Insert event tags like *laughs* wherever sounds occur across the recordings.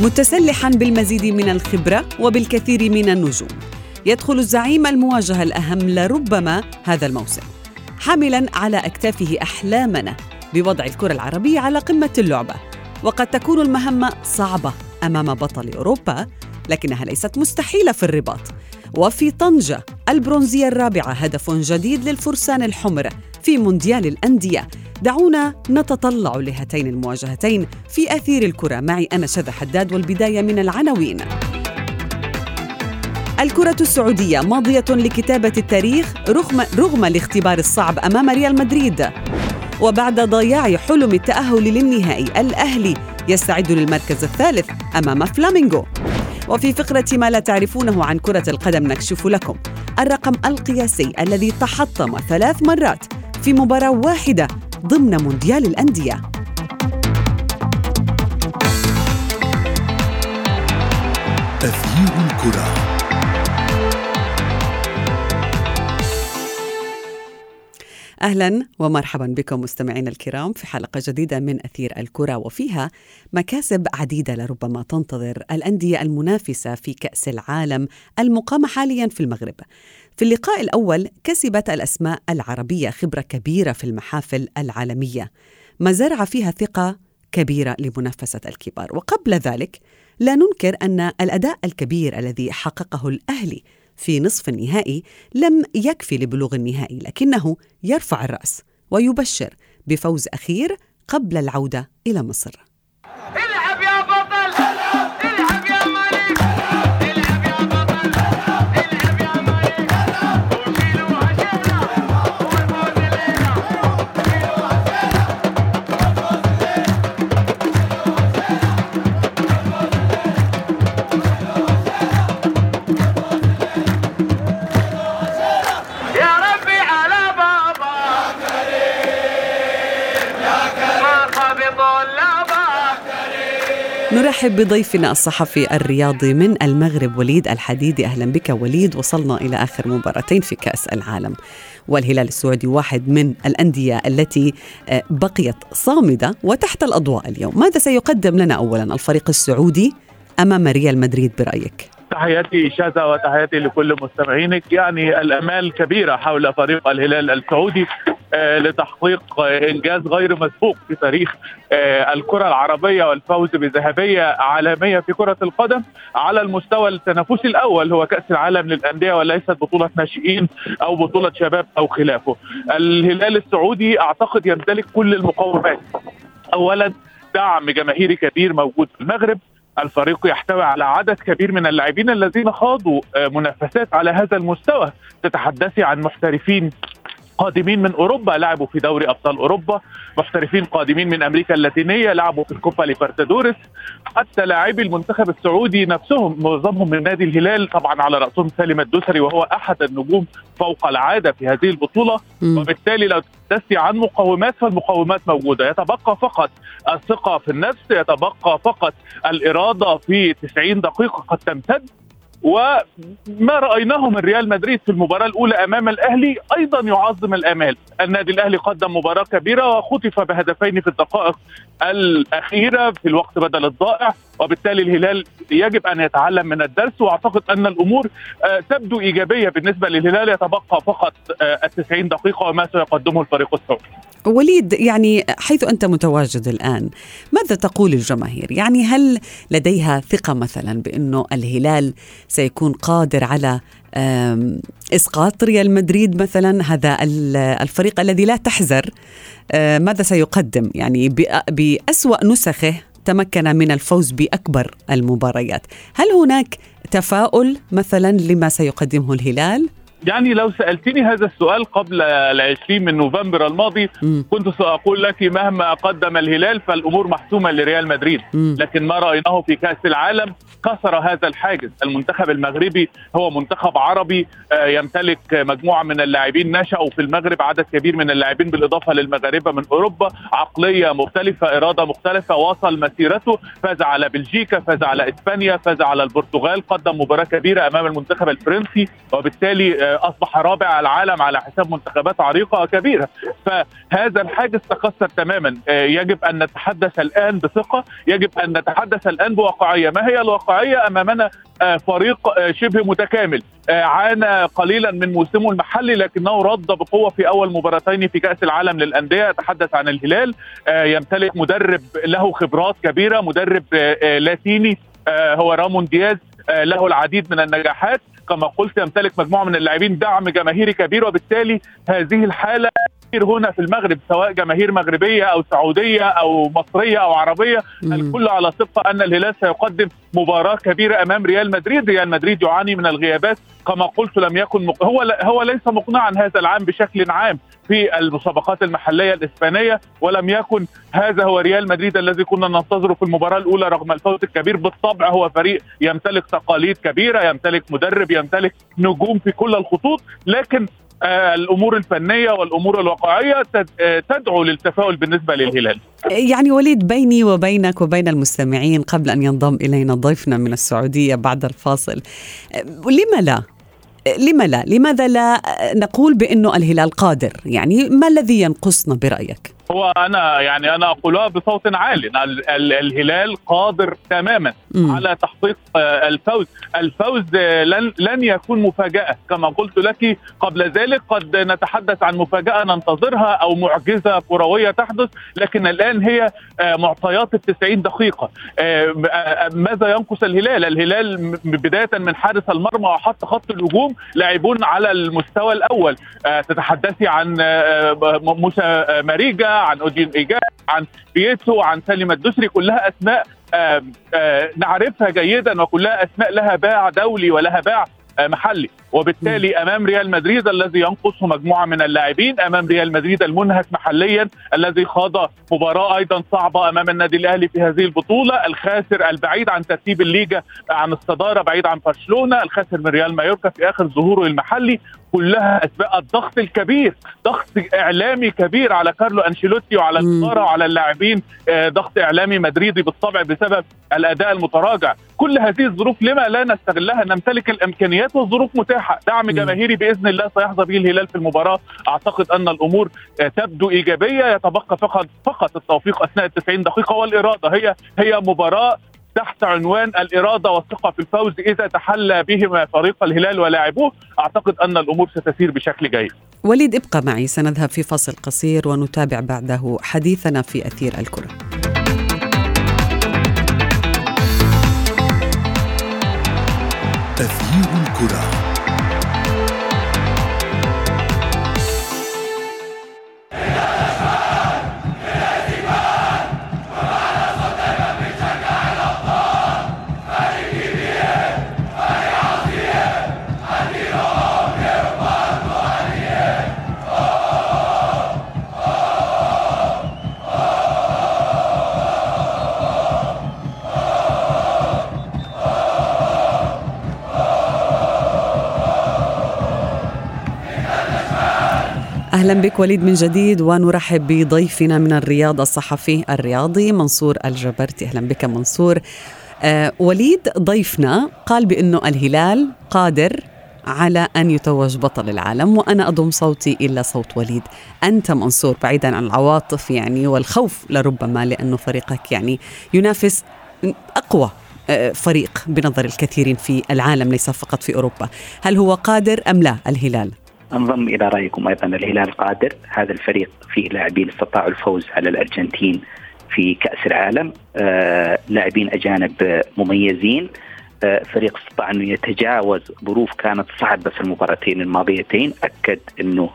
متسلحا بالمزيد من الخبرة وبالكثير من النجوم. يدخل الزعيم المواجهة الأهم لربما هذا الموسم. حاملا على أكتافه احلامنا بوضع الكرة العربية على قمة اللعبة. وقد تكون المهمة صعبة أمام بطل أوروبا لكنها ليست مستحيلة في الرباط. وفي طنجة البرونزية الرابعة هدف جديد للفرسان الحمر في مونديال الأندية. دعونا نتطلع لهاتين المواجهتين في أثير الكرة. معي أنا شذى حداد والبداية من العناوين. الكرة السعودية ماضية لكتابة التاريخ رغم, رغم الاختبار الصعب أمام ريال مدريد. وبعد ضياع حلم التأهل للنهائي الأهلي يستعد للمركز الثالث أمام فلامينغو. وفي فقرة ما لا تعرفونه عن كرة القدم نكشف لكم الرقم القياسي الذي تحطم ثلاث مرات. في مباراة واحدة ضمن مونديال الأندية. تغيير الكرة. أهلا ومرحبا بكم مستمعينا الكرام في حلقة جديدة من أثير الكرة وفيها مكاسب عديدة لربما تنتظر الأندية المنافسة في كأس العالم المقامه حاليا في المغرب. في اللقاء الأول كسبت الأسماء العربية خبرة كبيرة في المحافل العالمية ما زرع فيها ثقة كبيرة لمنافسة الكبار وقبل ذلك لا ننكر أن الأداء الكبير الذي حققه الأهلي في نصف النهائي لم يكفي لبلوغ النهائي لكنه يرفع الرأس ويبشر بفوز أخير قبل العودة إلى مصر. نرحب بضيفنا الصحفي الرياضي من المغرب وليد الحديدي. أهلا بك وليد وصلنا إلى آخر مباراتين في كأس العالم والهلال السعودي واحد من الأندية التي آه، بقيت صامدة وتحت الأضواء اليوم. ماذا سيقدم لنا اولا؟ الفريق السعودي أمام ريال مدريد برأيك؟ تحياتي شاذة وتحياتي لكل مستمعينك. يعني الأمال كبيرة حول فريق الهلال السعودي. لتحقيق إنجاز غير مسبوق في تاريخ آه، الكرة العربية والفوز بذهبية عالمية في كرة القدم على المستوى التنافسي الأول هو كأس العالم للأندية وليست بطولة ناشئين أو بطولة شباب أو خلافه. الهلال السعودي أعتقد يمتلك كل المقومات. اولا دعم جماهيري كبير موجود في المغرب الفريق يحتوي على عدد كبير من اللاعبين الذين خاضوا آه، منافسات على هذا المستوى تتحدثي عن محترفين قادمين من أوروبا لعبوا في دوري أبطال أوروبا. محترفين قادمين من أمريكا اللاتينية لعبوا في الكوبا ليبرتادوريس. حتى لاعبي المنتخب السعودي نفسهم معظمهم من نادي الهلال طبعا على رأسهم سالم الدوسري وهو أحد النجوم فوق العادة في هذه البطولة. م. وبالتالي لو تحدثي عن مقومات فالمقومات موجودة. يتبقى فقط الثقة في النفس يتبقى فقط الإرادة في 90 دقيقة قد تمتد. وما رايناه من ريال مدريد في المباراة الأولى أمام الأهلي أيضا يعظم الأمال. النادي الأهلي قدم مباراة كبيرة وخطف بهدفين في الدقائق الأخيرة في الوقت بدل الضائع وبالتالي الهلال يجب أن يتعلم من الدرس. وأعتقد أن الأمور آه، تبدو إيجابية بالنسبة للهلال يتبقى فقط آه، التسعين دقيقة وما سيقدمه الفريق السعودي. وليد يعني حيث أنت متواجد الآن ماذا تقول الجماهير؟ يعني هل لديها ثقة مثلا بأنه الهلال سيكون قادر على إسقاط ريال مدريد مثلا؟ هذا الفريق الذي لا تحزر ماذا سيقدم؟ يعني بأسوأ نسخه تمكن من الفوز بأكبر المباريات. هل هناك تفاؤل مثلا لما سيقدمه الهلال؟ يعني لو سألتني هذا السؤال قبل العشرين من نوفمبر الماضي. كنت سأقول لك مهما قدم الهلال فالأمور محسومة لريال مدريد. لكن ما رأيناه في كأس العالم؟ كسر هذا الحاجز. المنتخب المغربي هو منتخب عربي آه، يمتلك مجموعة من اللاعبين نشأوا في المغرب عدد كبير من اللاعبين بالإضافة للمغاربة من أوروبا. عقلية مختلفة إرادة مختلفة وصل مسيرته. فاز على بلجيكا فاز على إسبانيا فاز على البرتغال قدم مباراة كبيرة أمام المنتخب الفرنسي وبالتالي آه، أصبح رابع العالم على حساب منتخبات عريقة كبيرة. فهذا الحاجز تكسر تماما. آه، يجب أن نتحدث الآن بثقة يجب أن نتحدث الآن بواقعية. ما هي الواقعية؟ أمامنا آه، فريق آه، شبه متكامل. عانى قليلا من موسمه المحلي لكنه رد بقوة في أول مباراتين في كأس العالم للأندية. اتحدث عن الهلال. يمتلك مدرب له خبرات كبيرة مدرب لاتيني. هو رامون دياز. له العديد من النجاحات. كما قلت يمتلك مجموعة من اللاعبين دعم جماهيري كبير وبالتالي هذه الحالة هنا في المغرب سواء جماهير مغربية أو سعودية أو مصرية أو عربية. الكل على ثقة أن الهلال سيقدم مباراة كبيرة أمام ريال مدريد، ريال مدريد يعاني من الغيابات كما قلت لم يكن مق... هو هو ليس مقنعا هذا العام بشكل عام في المسابقات المحلية الإسبانية ولم يكن هذا هو ريال مدريد الذي كنا ننتظره في المباراة الأولى رغم الفوز الكبير. بالطبع هو فريق يمتلك تقاليد كبيرة يمتلك مدرب يمتلك نجوم في كل الخطوط لكن الأمور الفنية والأمور الواقعية آه، تدعو للتفاؤل بالنسبة للهلال يعني وليد بيني وبينك وبين المستمعين قبل أن ينضم إلينا ضيفنا من السعودية بعد الفاصل لما لا؟ لما لا؟ لماذا لا نقول بأنه الهلال قادر؟ يعني ما الذي ينقصنا برأيك؟ هو أنا يعني أنا أقولها بصوت عال ال- ال- الهلال قادر تماما مم. على تحقيق آه، الفوز. الفوز آه، لن لن يكون مفاجأة. كما قلت لك قبل ذلك قد نتحدث عن مفاجأة ننتظرها أو معجزة كروية تحدث لكن الآن هي آه، معطيات التسعين دقيقة. آه، آه، ماذا ينقص الهلال؟ الهلال م- بداية من حارس المرمى وحتى خط الهجوم لاعبون على المستوى الأول. تتحدثي عن م- موسى ماريجا عن أودين ايجا عن بيتو عن سالم الدسري كلها اسماء آه، آه، نعرفها جيدا وكلها اسماء لها باع دولي ولها باع آه، محلي. وبالتالي أمام ريال مدريد الذي ينقصه مجموعة من اللاعبين أمام ريال مدريد المنهك محليا الذي خاض مباراة أيضا صعبة أمام النادي الأهلي في هذه البطولة الخاسر البعيد عن ترتيب الليجا عن الصدارة بعيد عن برشلونة الخاسر من ريال مايوركا في آخر ظهوره المحلي. كلها أسباب. الضغط الكبير ضغط إعلامي كبير على كارلو أنشيلوتي وعلى. الاداره وعلى اللاعبين. آه، ضغط إعلامي مدريدي بالطبع بسبب الأداء المتراجع. كل هذه الظروف لما لا نستغلها؟ نمتلك الإمكانيات والظروف متاحة. دعم. جماهيري بإذن الله سيحظى به الهلال في المباراة. أعتقد أن الأمور آه، تبدو إيجابية. يتبقى فقط فقط التوفيق أثناء ال 90 دقيقة والإرادة. هي هي مباراة تحت عنوان الإرادة والثقة في الفوز إذا تحلى بهما فريق الهلال ولاعبوه. أعتقد أن الأمور ستسير بشكل جيد. وليد ابقى معي. سنذهب في فاصل قصير ونتابع بعده حديثنا في أثير الكرة. تغيير الكرة. أهلا بك وليد من جديد ونرحب بضيفنا من الرياض الصحفي الرياضي منصور الجبرتي. أهلا بك منصور. آه وليد ضيفنا قال بأنه الهلال قادر على أن يتوج بطل العالم وأنا أضم صوتي إلا صوت وليد. أنت منصور بعيدا عن العواطف يعني والخوف لربما لأنه فريقك يعني ينافس أقوى آه، فريق بنظر الكثيرين في العالم ليس فقط في أوروبا. هل هو قادر أم لا الهلال؟ أنضم إلى رأيكم أيضا الهلال قادر. هذا الفريق فيه لاعبين استطاعوا الفوز على الأرجنتين في كأس العالم. آه لاعبين أجانب مميزين. آه فريق استطاع انه يتجاوز ظروف كانت صعبة في المباراتين الماضيتين. أكد أنه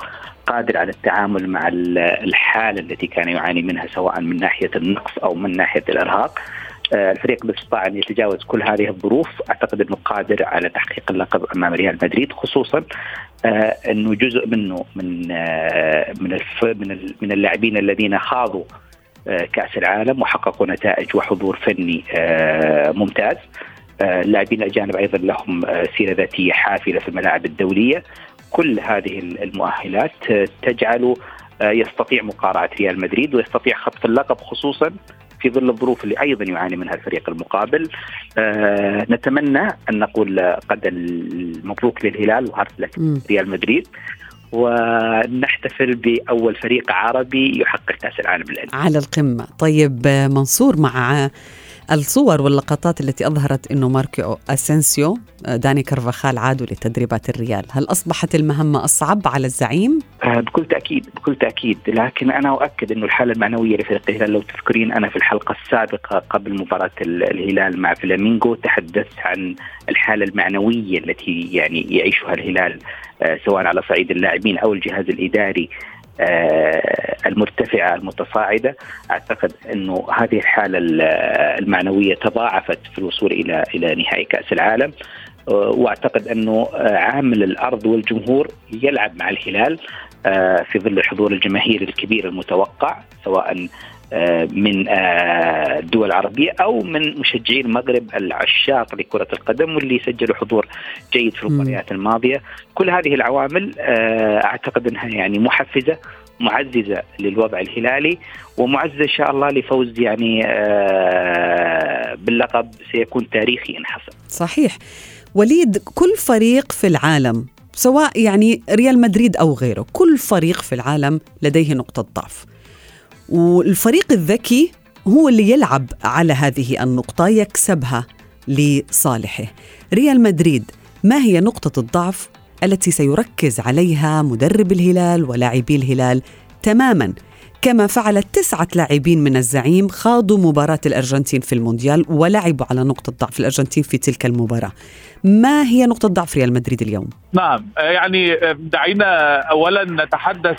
قادر على التعامل مع ال- الحالة التي كان يعاني منها سواء من ناحية النقص أو من ناحية الإرهاق. الفريق اذا استطاع أن يتجاوز كل هذه الظروف. أعتقد أنه قادر على تحقيق اللقب أمام ريال مدريد خصوصا آه، أنه جزء منه من آه، من من من اللاعبين الذين خاضوا كأس العالم وحققوا نتائج وحضور فني ممتاز. اللاعبين الاجانب أيضا لهم سيرة ذاتية حافلة في الملاعب الدولية. كل هذه المؤهلات تجعله يستطيع مقارعة ريال مدريد ويستطيع خطف اللقب خصوصا في ظل الظروف اللي أيضا يعاني منها الفريق المقابل. آه نتمنى أن نقول قلت المبروك للهلال و hard luck ريال مدريد. ونحتفل بأول فريق عربي يحقق كأس العالم للأندية. على القمة. طيب منصور مع الصور واللقطات التي أظهرت أنه ماركو أسنسيو داني كرفخال عادوا لتدريبات الريال. هل أصبحت المهمة أصعب على الزعيم؟ آه، بكل تأكيد بكل تأكيد. لكن أنا أؤكد أنه الحالة المعنوية لفريق الهلال لو تذكرين أنا في الحلقة السابقة قبل مباراة الهلال مع فلامينغو تحدثت عن الحالة المعنوية التي يعني يعيشها الهلال آه، سواء على صعيد اللاعبين أو الجهاز الإداري. آه، المرتفعة المتصاعدة. أعتقد أنه هذه الحالة المعنوية تضاعفت في الوصول إلى إلى نهائي كأس العالم. آه، وأعتقد أنه آه، عامل الأرض والجمهور يلعب مع الهلال في ظل الحضور الجماهيري الكبير المتوقع سواء من الدول العربية أو من مشجعي المغرب العشاق لكرة القدم واللي سجلوا حضور جيد في المباريات الماضية. كل هذه العوامل أعتقد أنها يعني محفزة معززة للوضع الهلالي ومعززة إن شاء الله لفوز يعني باللقب سيكون تاريخي إن حصل. صحيح. وليد كل فريق في العالم سواء يعني ريال مدريد أو غيره، كل فريق في العالم لديه نقطة ضعف. والفريق الذكي هو اللي يلعب على هذه النقطة يكسبها لصالحه. ريال مدريد ما هي نقطة الضعف التي سيركز عليها مدرب الهلال ولاعبي الهلال تماما؟ كما فعل تسعة لاعبين من الزعيم خاضوا مباراة الأرجنتين في المونديال ولعبوا على نقطة ضعف الأرجنتين في تلك المباراة. ما هي نقطة ضعف ريال مدريد اليوم؟ نعم يعني دعينا أولا نتحدث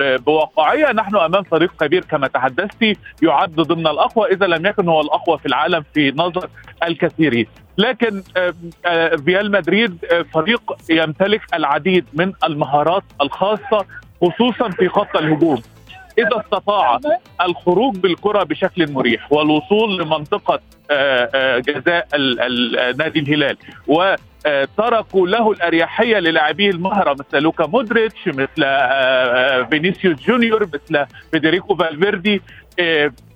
بواقعية. نحن أمام فريق كبير كما تحدثتي يعد ضمن الأقوى إذا لم يكن هو الأقوى في العالم في نظر الكثيرين لكن ريال مدريد فريق يمتلك العديد من المهارات الخاصة خصوصا في خط الهجوم. إذا استطاع الخروج بالكرة بشكل مريح والوصول لمنطقة آه، آه، جزاء نادي الهلال. وتركوا له الأريحية للاعبيه المهرة مثل لوكا مودريتش مثل آه، فينيسيوس جونيور مثل فيدريكو فالفيردي.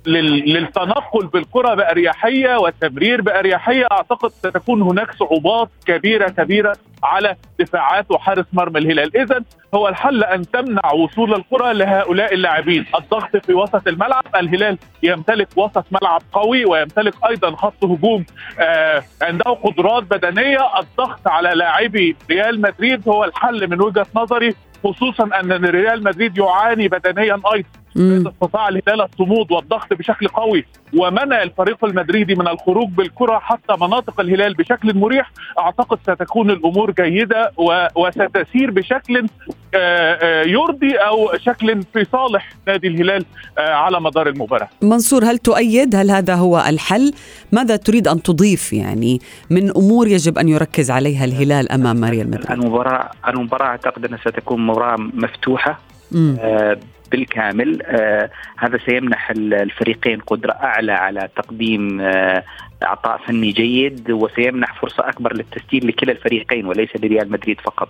للتنقل بالكره بأريحية والتمرير بأريحية. أعتقد ستكون هناك صعوبات كبيرة كبيرة على دفاعات وحارس مرمى الهلال، اذا هو الحل أن تمنع وصول الكره لهؤلاء اللاعبين، الضغط في وسط الملعب، الهلال يمتلك وسط ملعب قوي ويمتلك أيضا خط هجوم آه عنده قدرات بدنية، الضغط على لاعبي ريال مدريد هو الحل من وجهة نظري خصوصا أن ريال مدريد يعاني بدنيا أيضا. استطاع الهلال الصمود والضغط بشكل قوي ومنع الفريق المدريدي من الخروج بالكرة حتى مناطق الهلال بشكل مريح أعتقد ستكون الأمور جيدة وستسير بشكل آه، آه، يرضي أو شكل في صالح نادي الهلال آه، على مدار المباراة. منصور هل تؤيد هل هذا هو الحل؟ ماذا تريد أن تضيف يعني من أمور يجب أن يركز عليها الهلال أمام ريال مدريد؟ المباراه المباراة أعتقد انها ستكون مباراة مفتوحة بالكامل. آه هذا سيمنح الفريقين قدرة أعلى على تقديم آه إعطاء فني جيد وسيمنح فرصة أكبر للتسجيل لكلا الفريقين وليس لريال مدريد فقط.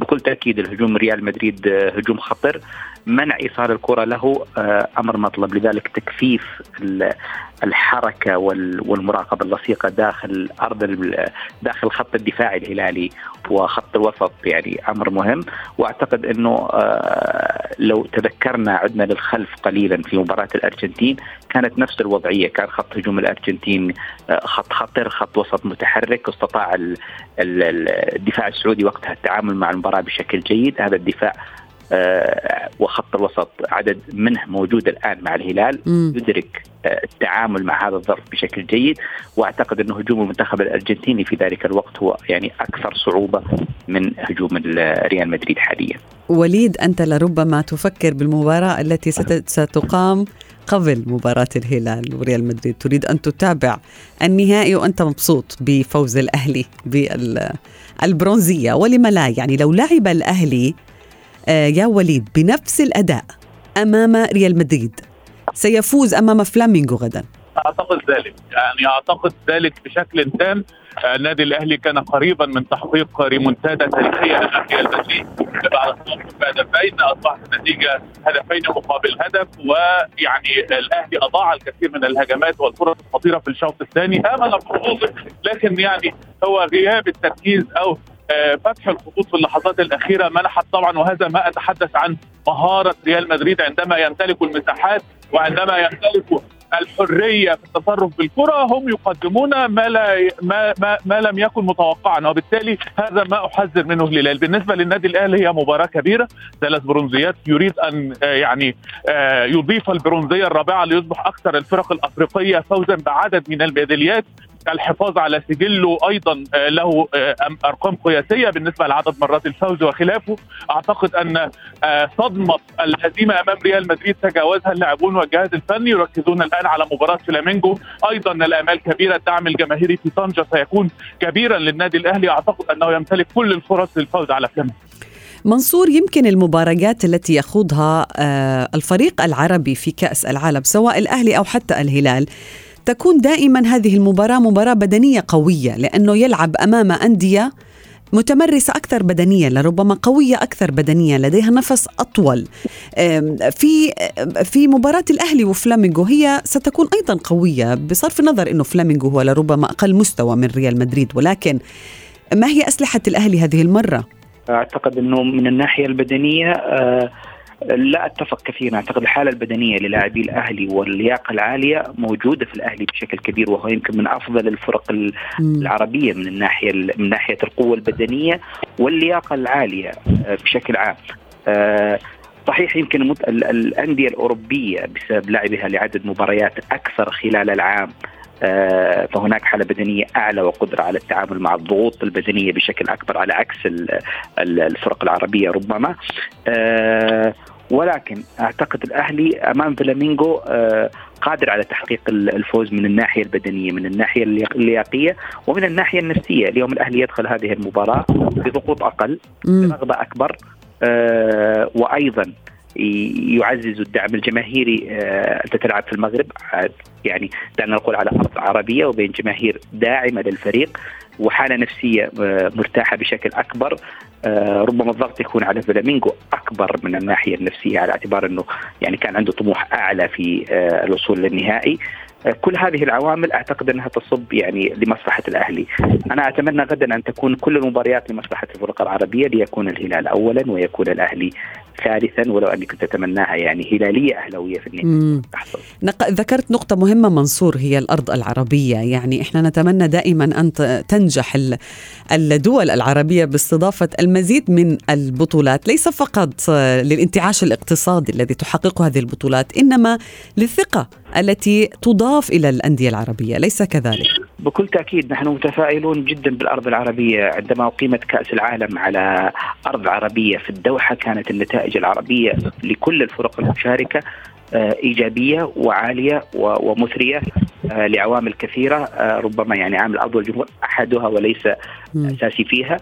بكل تأكيد الهجوم ريال مدريد آه، هجوم خطر، منع إيصال الكرة له آه، أمر مطلب. لذلك تكثيف الحركة والمراقبة اللصيقة داخل أرض داخل خط الدفاع الهلالي وخط الوسط يعني أمر مهم. وأعتقد إنه آه، لو تذكرنا عدنا للخلف قليلا في مباراة الأرجنتين كانت نفس الوضعية. كان خط هجوم الأرجنتين خط خطر خط وسط متحرك استطاع الدفاع السعودي وقتها التعامل مع المباراة بشكل جيد هذا الدفاع آه، وخط الوسط عدد منه موجود الآن مع الهلال م. يدرك آه، التعامل مع هذا الظرف بشكل جيد وأعتقد انه هجوم المنتخب الأرجنتيني في ذلك الوقت هو يعني أكثر صعوبة من هجوم ريال مدريد حاليا. وليد أنت لربما تفكر بالمباراة التي ستقام قبل مباراة الهلال وريال مدريد. تريد أن تتابع النهائي وأنت مبسوط بفوز الأهلي بالبرونزية. ولم لا؟ يعني لو لعب الأهلي آه، يا وليد بنفس الأداء أمام ريال مدريد سيفوز أمام فلامينغو غدا. أعتقد ذلك. يعني أعتقد ذلك بشكل تام. النادي الأهلي كان قريبا من تحقيق ريمونتادا تاريخية ريال مدريد بعد بهدفين أصبحت النتيجة هدفين مقابل هدف ويعني الأهلي أضاع الكثير من الهجمات والفرص الخطيرة في الشوط الثاني. امل بحظوظه لكن يعني هو غياب التركيز أو آه، فتح الخطوط في اللحظات الأخيرة منحت طبعا وهذا ما أتحدث عن مهارة ريال مدريد عندما يمتلك المساحات وعندما يمتلك الحرية في التصرف بالكرة هم يقدمون ما لا ما, ما, ما لم يكن متوقعا. وبالتالي هذا ما أحذر منه الهلال بالنسبة للنادي الأهلي هي مباراة كبيرة. ثلاث برونزيات يريد أن آه، يعني آه، يضيف البرونزية الرابعة ليصبح أكثر الفرق الأفريقية فوزا بعدد من الميداليات الحفاظ على سجله أيضا آه، له آه، أرقام قياسية بالنسبة لعدد مرات الفوز وخلافه. أعتقد أن آه، صدمة الهزيمة أمام ريال مدريد تجاوزها اللاعبون والجهاز الفني يركزون الآن على مباراة فلامينجو. أيضا الأمال كبيرة الدعم الجماهيري في طنجة سيكون كبيرا للنادي الأهلي اعتقد أنه يمتلك كل الفرص للفوز على فلامينجو. منصور يمكن المباريات التي يخوضها الفريق العربي في كأس العالم سواء الأهلي أو حتى الهلال تكون دائما هذه المباراة مباراة بدنية قوية لأنه يلعب أمام أندية متمرسة أكثر بدنيا لربما قوية أكثر بدنيا لديها نفس أطول في في مباراة الأهلي وفلامينغو هي ستكون أيضا قوية بصرف النظر أنه فلامينغو هو لربما أقل مستوى من ريال مدريد ولكن ما هي أسلحة الأهلي هذه المرة؟ أعتقد أنه من الناحية البدنية آه لا أتفق كثيرا. أعتقد الحالة البدنية للاعبي الأهلي واللياقة العالية موجودة في الأهلي بشكل كبير وهو يمكن من أفضل الفرق العربية من الناحية من ناحية القوة البدنية واللياقة العالية آه، بشكل عام. آه، صحيح يمكن الأندية الأوروبية بسبب لعبها لعدد مباريات أكثر خلال العام آه، فهناك حالة بدنية أعلى وقدرة على التعامل مع الضغوط البدنية بشكل أكبر على عكس الفرق العربية ربما. ولكن أعتقد الأهلي أمام فلامينغو آه، قادر على تحقيق الفوز من الناحية البدنية من الناحية اللياقية ومن الناحية النفسية. اليوم الأهلي يدخل هذه المباراة بضغوط أقل برغبه أكبر وأيضا يعزز الدعم الجماهيري آه، أنت تلعب في المغرب يعني دعنا نقول على أرض عربية وبين جماهير داعمه للفريق وحالة نفسية آه، مرتاحة بشكل أكبر آه، ربما الضغط يكون على فلامينغو أكبر من الناحية النفسية على اعتبار إنه يعني كان عنده طموح أعلى في الوصول للنهائي كل هذه العوامل أعتقد أنها تصب يعني لمصلحة الأهلي. أنا أتمنى غدا أن تكون كل المباريات لمصلحة الفرق العربية ليكون الهلال اولا ويكون الأهلي ثالثا ولو اني كنت اتمناها يعني هلالية أهلاوية في النهاية. تحصل. ذكرت نقطة مهمة منصور هي الأرض العربية، يعني إحنا نتمنى دائما أن تنجح الدول العربية باستضافة المزيد من البطولات، ليس فقط للانتعاش الاقتصادي الذي تحققه هذه البطولات، إنما للثقة التي تضاف إلى الأندية العربية، ليس كذلك؟ بكل تأكيد نحن متفائلون جدا بالأرض العربية، عندما أقيمت كأس العالم على أرض عربية في الدوحة كانت النتائج العربية لكل الفرق المشاركة آه، إيجابية وعالية ومثرية. لعوامل كثيرة آه، ربما يعني عامل أرض والجمهور أحدها وليس أساسي فيها.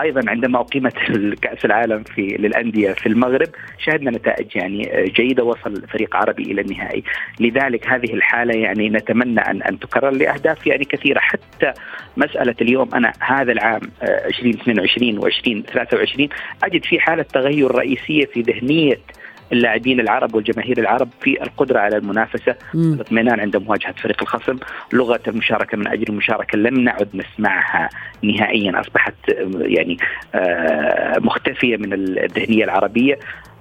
أيضا عندما أقيمت *laughs* كاس العالم في للأندية في المغرب شهدنا نتائج يعني جيدة وصل فريق عربي إلى النهائي. لذلك هذه الحالة يعني نتمنى ان أن تكرر لأهداف يعني كثيرة. حتى مسألة اليوم أنا هذا العام 2022 و2023 أجد في حالة تغير رئيسية في ذهنية اللاعبين العرب والجماهير العرب في القدرة على المنافسة الاطمئنان عند مواجهه فريق الخصم. لغة المشاركة من أجل المشاركة لم نعد نسمعها نهائيا أصبحت يعني آه، مختفية من الذهنية العربية.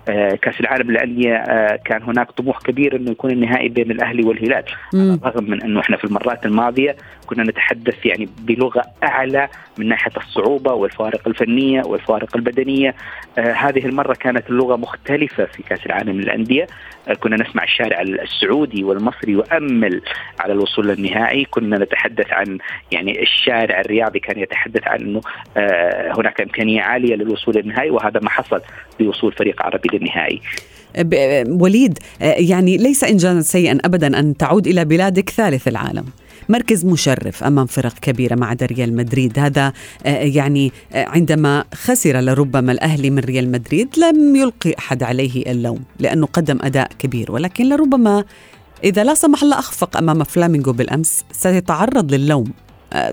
آه، كأس العالم للأندية آه، كان هناك طموح كبير إنه يكون النهائي بين الأهلي والهلال. رغم من إنه إحنا في المرات الماضية كنا نتحدث يعني بلغة أعلى من ناحية الصعوبة والفوارق الفنية والفوارق البدنية. آه هذه المرة كانت اللغة مختلفة في كأس العالم للأندية. آه كنا نسمع الشارع السعودي والمصري يؤمل على الوصول للنهائي. كنا نتحدث عن يعني الشارع الرياضي كان يتحدث عن إنه آه هناك إمكانية عالية للوصول للنهائي وهذا ما حصل بوصول فريق عربي للنهائي. وليد يعني ليس إنجازا سيئا أبدا أن تعود إلى بلادك ثالث العالم. مركز مشرف أمام فرق كبيرة ما عدا ريال مدريد. هذا يعني عندما خسر لربما الأهلي من ريال مدريد لم يلقي أحد عليه اللوم لأنه قدم أداء كبير. ولكن لربما إذا لا سمح الله أخفق أمام فلامينغو بالأمس سيتعرض للوم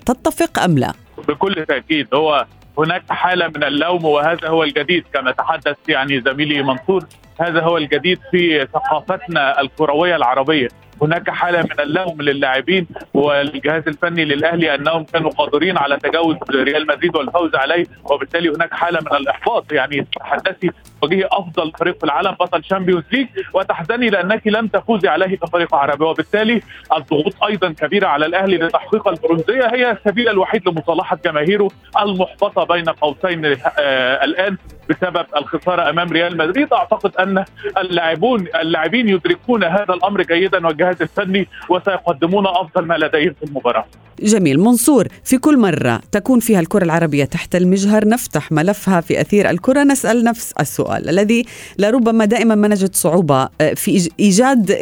تتفق أم لا؟ بكل تأكيد هو هناك حالة من اللوم وهذا هو الجديد كما تحدث يعني زميلي منصور. هذا هو الجديد في ثقافتنا الكروية العربية. هناك حالة من اللوم للاعبين والجهاز الفني للأهلي أنهم كانوا قادرين على تجاوز ريال مدريد والفوز عليه وبالتالي هناك حالة من الإحباط. يعني تحدثي واجهتي أفضل فريق في العالم بطل Champions League وتحزني لأنك لم تفوزي عليه كفريق عربي. وبالتالي الضغوط أيضا كبيرة على الأهلي لتحقيق البرونزية. هي السبيل الوحيد لمصالحة جماهيره المحبطة بين قوسين آه الآن بسبب الخسارة أمام ريال مدريد. أعتقد أن اللاعبون اللاعبين يدركون هذا الأمر جيدا الفني وسيقدمون أفضل ما لديهم في المباراة. جميل منصور في كل مرة تكون فيها الكرة العربية تحت المجهر نفتح ملفها في أثير الكرة نسأل نفس السؤال الذي لربما دائما ما نجد صعوبة في إيجاد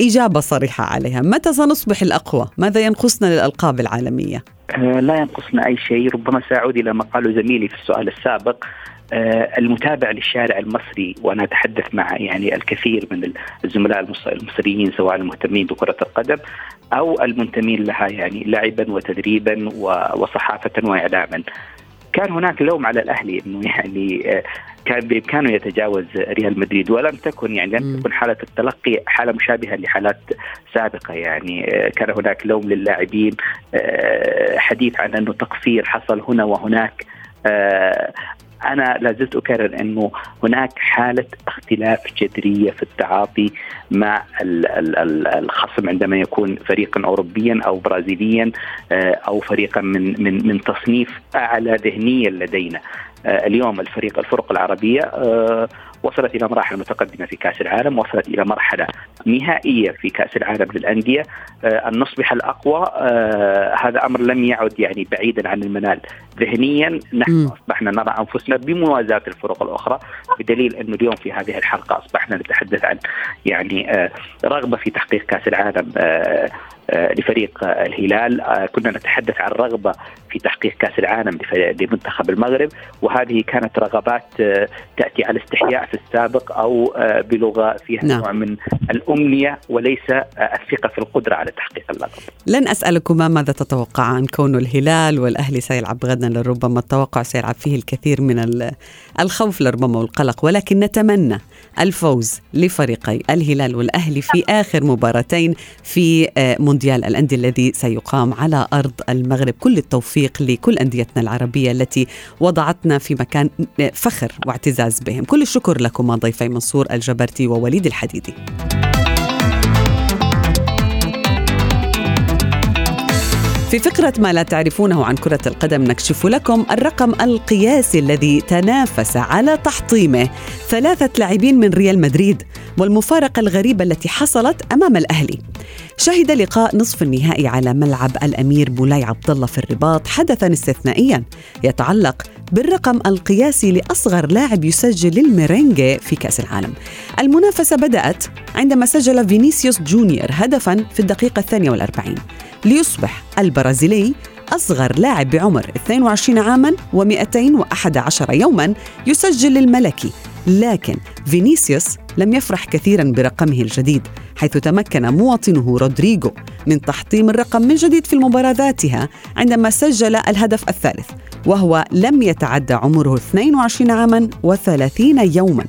إجابة صريحة عليها، متى سنصبح الأقوى؟ ماذا ينقصنا للألقاب العالمية؟ لا ينقصنا أي شيء، ربما سأعود إلى ما قاله زميلي في السؤال السابق المتابع للشارع المصري وأنا أتحدث مع يعني الكثير من الزملاء المصريين سواء المهتمين بكرة القدم أو المنتمين لها يعني لعبا وتدريبا وصحافة واعلاما. كان هناك لوم على الأهلي إنه يعني كان بامكانه يتجاوز ريال مدريد ولم تكن يعني لم تكن حالة التلقي حالة مشابهة لحالات سابقة يعني. كان هناك لوم للاعبين حديث عن أنه تقصير حصل هنا وهناك. أنا لا زلت أكرر أنه هناك حالة اختلاف جذرية في التعاطي مع الخصم عندما يكون فريقا اوروبيا أو برازيليا أو فريقا من من من تصنيف أعلى ذهنيا لدينا. اليوم الفريق الفرق العربية وصلت إلى مراحل متقدمة في كأس العالم وصلت إلى مرحلة نهائية في كأس العالم للأندية. ان نصبح الأقوى هذا أمر لم يعد يعني بعيدا عن المنال. ذهنيا نحن أصبحنا نرى أنفسنا بموازاة الفرق الأخرى بدليل أنه اليوم في هذه الحلقة أصبحنا نتحدث عن يعني رغبة في تحقيق كأس العالم لفريق الهلال كنا نتحدث عن رغبة في تحقيق كأس العالم لمنتخب المغرب وهذه كانت رغبات تأتي على استحياء في السابق أو بلغة فيها نعم. نوع من الأمنية وليس الثقة في القدرة على تحقيق اللقب لن أسألكما ماذا تتوقعان كون الهلال والأهلي سيلعب غدا لربما التوقع سيلعب فيه الكثير من الخوف لربما والقلق ولكن نتمنى الفوز لفريقي الهلال والأهلي في آخر مباراتين في مونديال الأندية الذي سيقام على أرض المغرب. كل التوفيق لكل أنديتنا العربية التي وضعتنا في مكان فخر واعتزاز بهم. كل الشكر لكم ضيفي منصور الجبرتي ووليد الحديدي. في فقرة ما لا تعرفونه عن كرة القدم نكشف لكم الرقم القياسي الذي تنافس على تحطيمه ثلاثة لاعبين من ريال مدريد والمفارقة الغريبة التي حصلت أمام الأهلي. شهد لقاء نصف النهائي على ملعب الأمير مولاي عبد الله في الرباط حدثا استثنائيا يتعلق بالرقم القياسي لأصغر لاعب يسجل للميرينجي في كأس العالم. المنافسة بدأت عندما سجل فينيسيوس جونيور هدفا في الدقيقة الثانية والأربعين ليصبح البرازيلي أصغر لاعب بعمر 22 عاما و211 يوما يسجل الملكي لكن فينيسيوس لم يفرح كثيرا برقمه الجديد حيث تمكن مواطنه رودريغو من تحطيم الرقم من جديد في المباراة ذاتها عندما سجل الهدف الثالث وهو لم يتعدى عمره 22 عاما و30 يوما.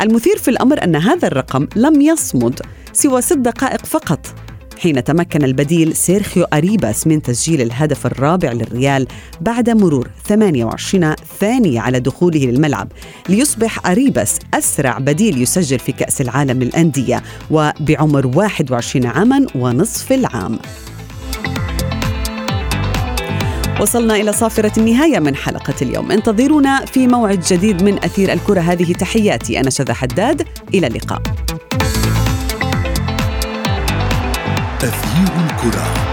المثير في الأمر أن هذا الرقم لم يصمد سوى ست دقائق فقط. حين تمكن البديل سيرخيو أريباس من تسجيل الهدف الرابع للريال بعد مرور 28 ثانية على دخوله للملعب. ليصبح أريباس أسرع بديل يسجل في كأس العالم للأندية وبعمر 21 عاما ونصف العام. وصلنا إلى صافرة النهاية من حلقة اليوم. انتظرونا في موعد جديد من أثير الكرة. هذه تحياتي أنا شذى حداد. إلى اللقاء. أثير الكرة.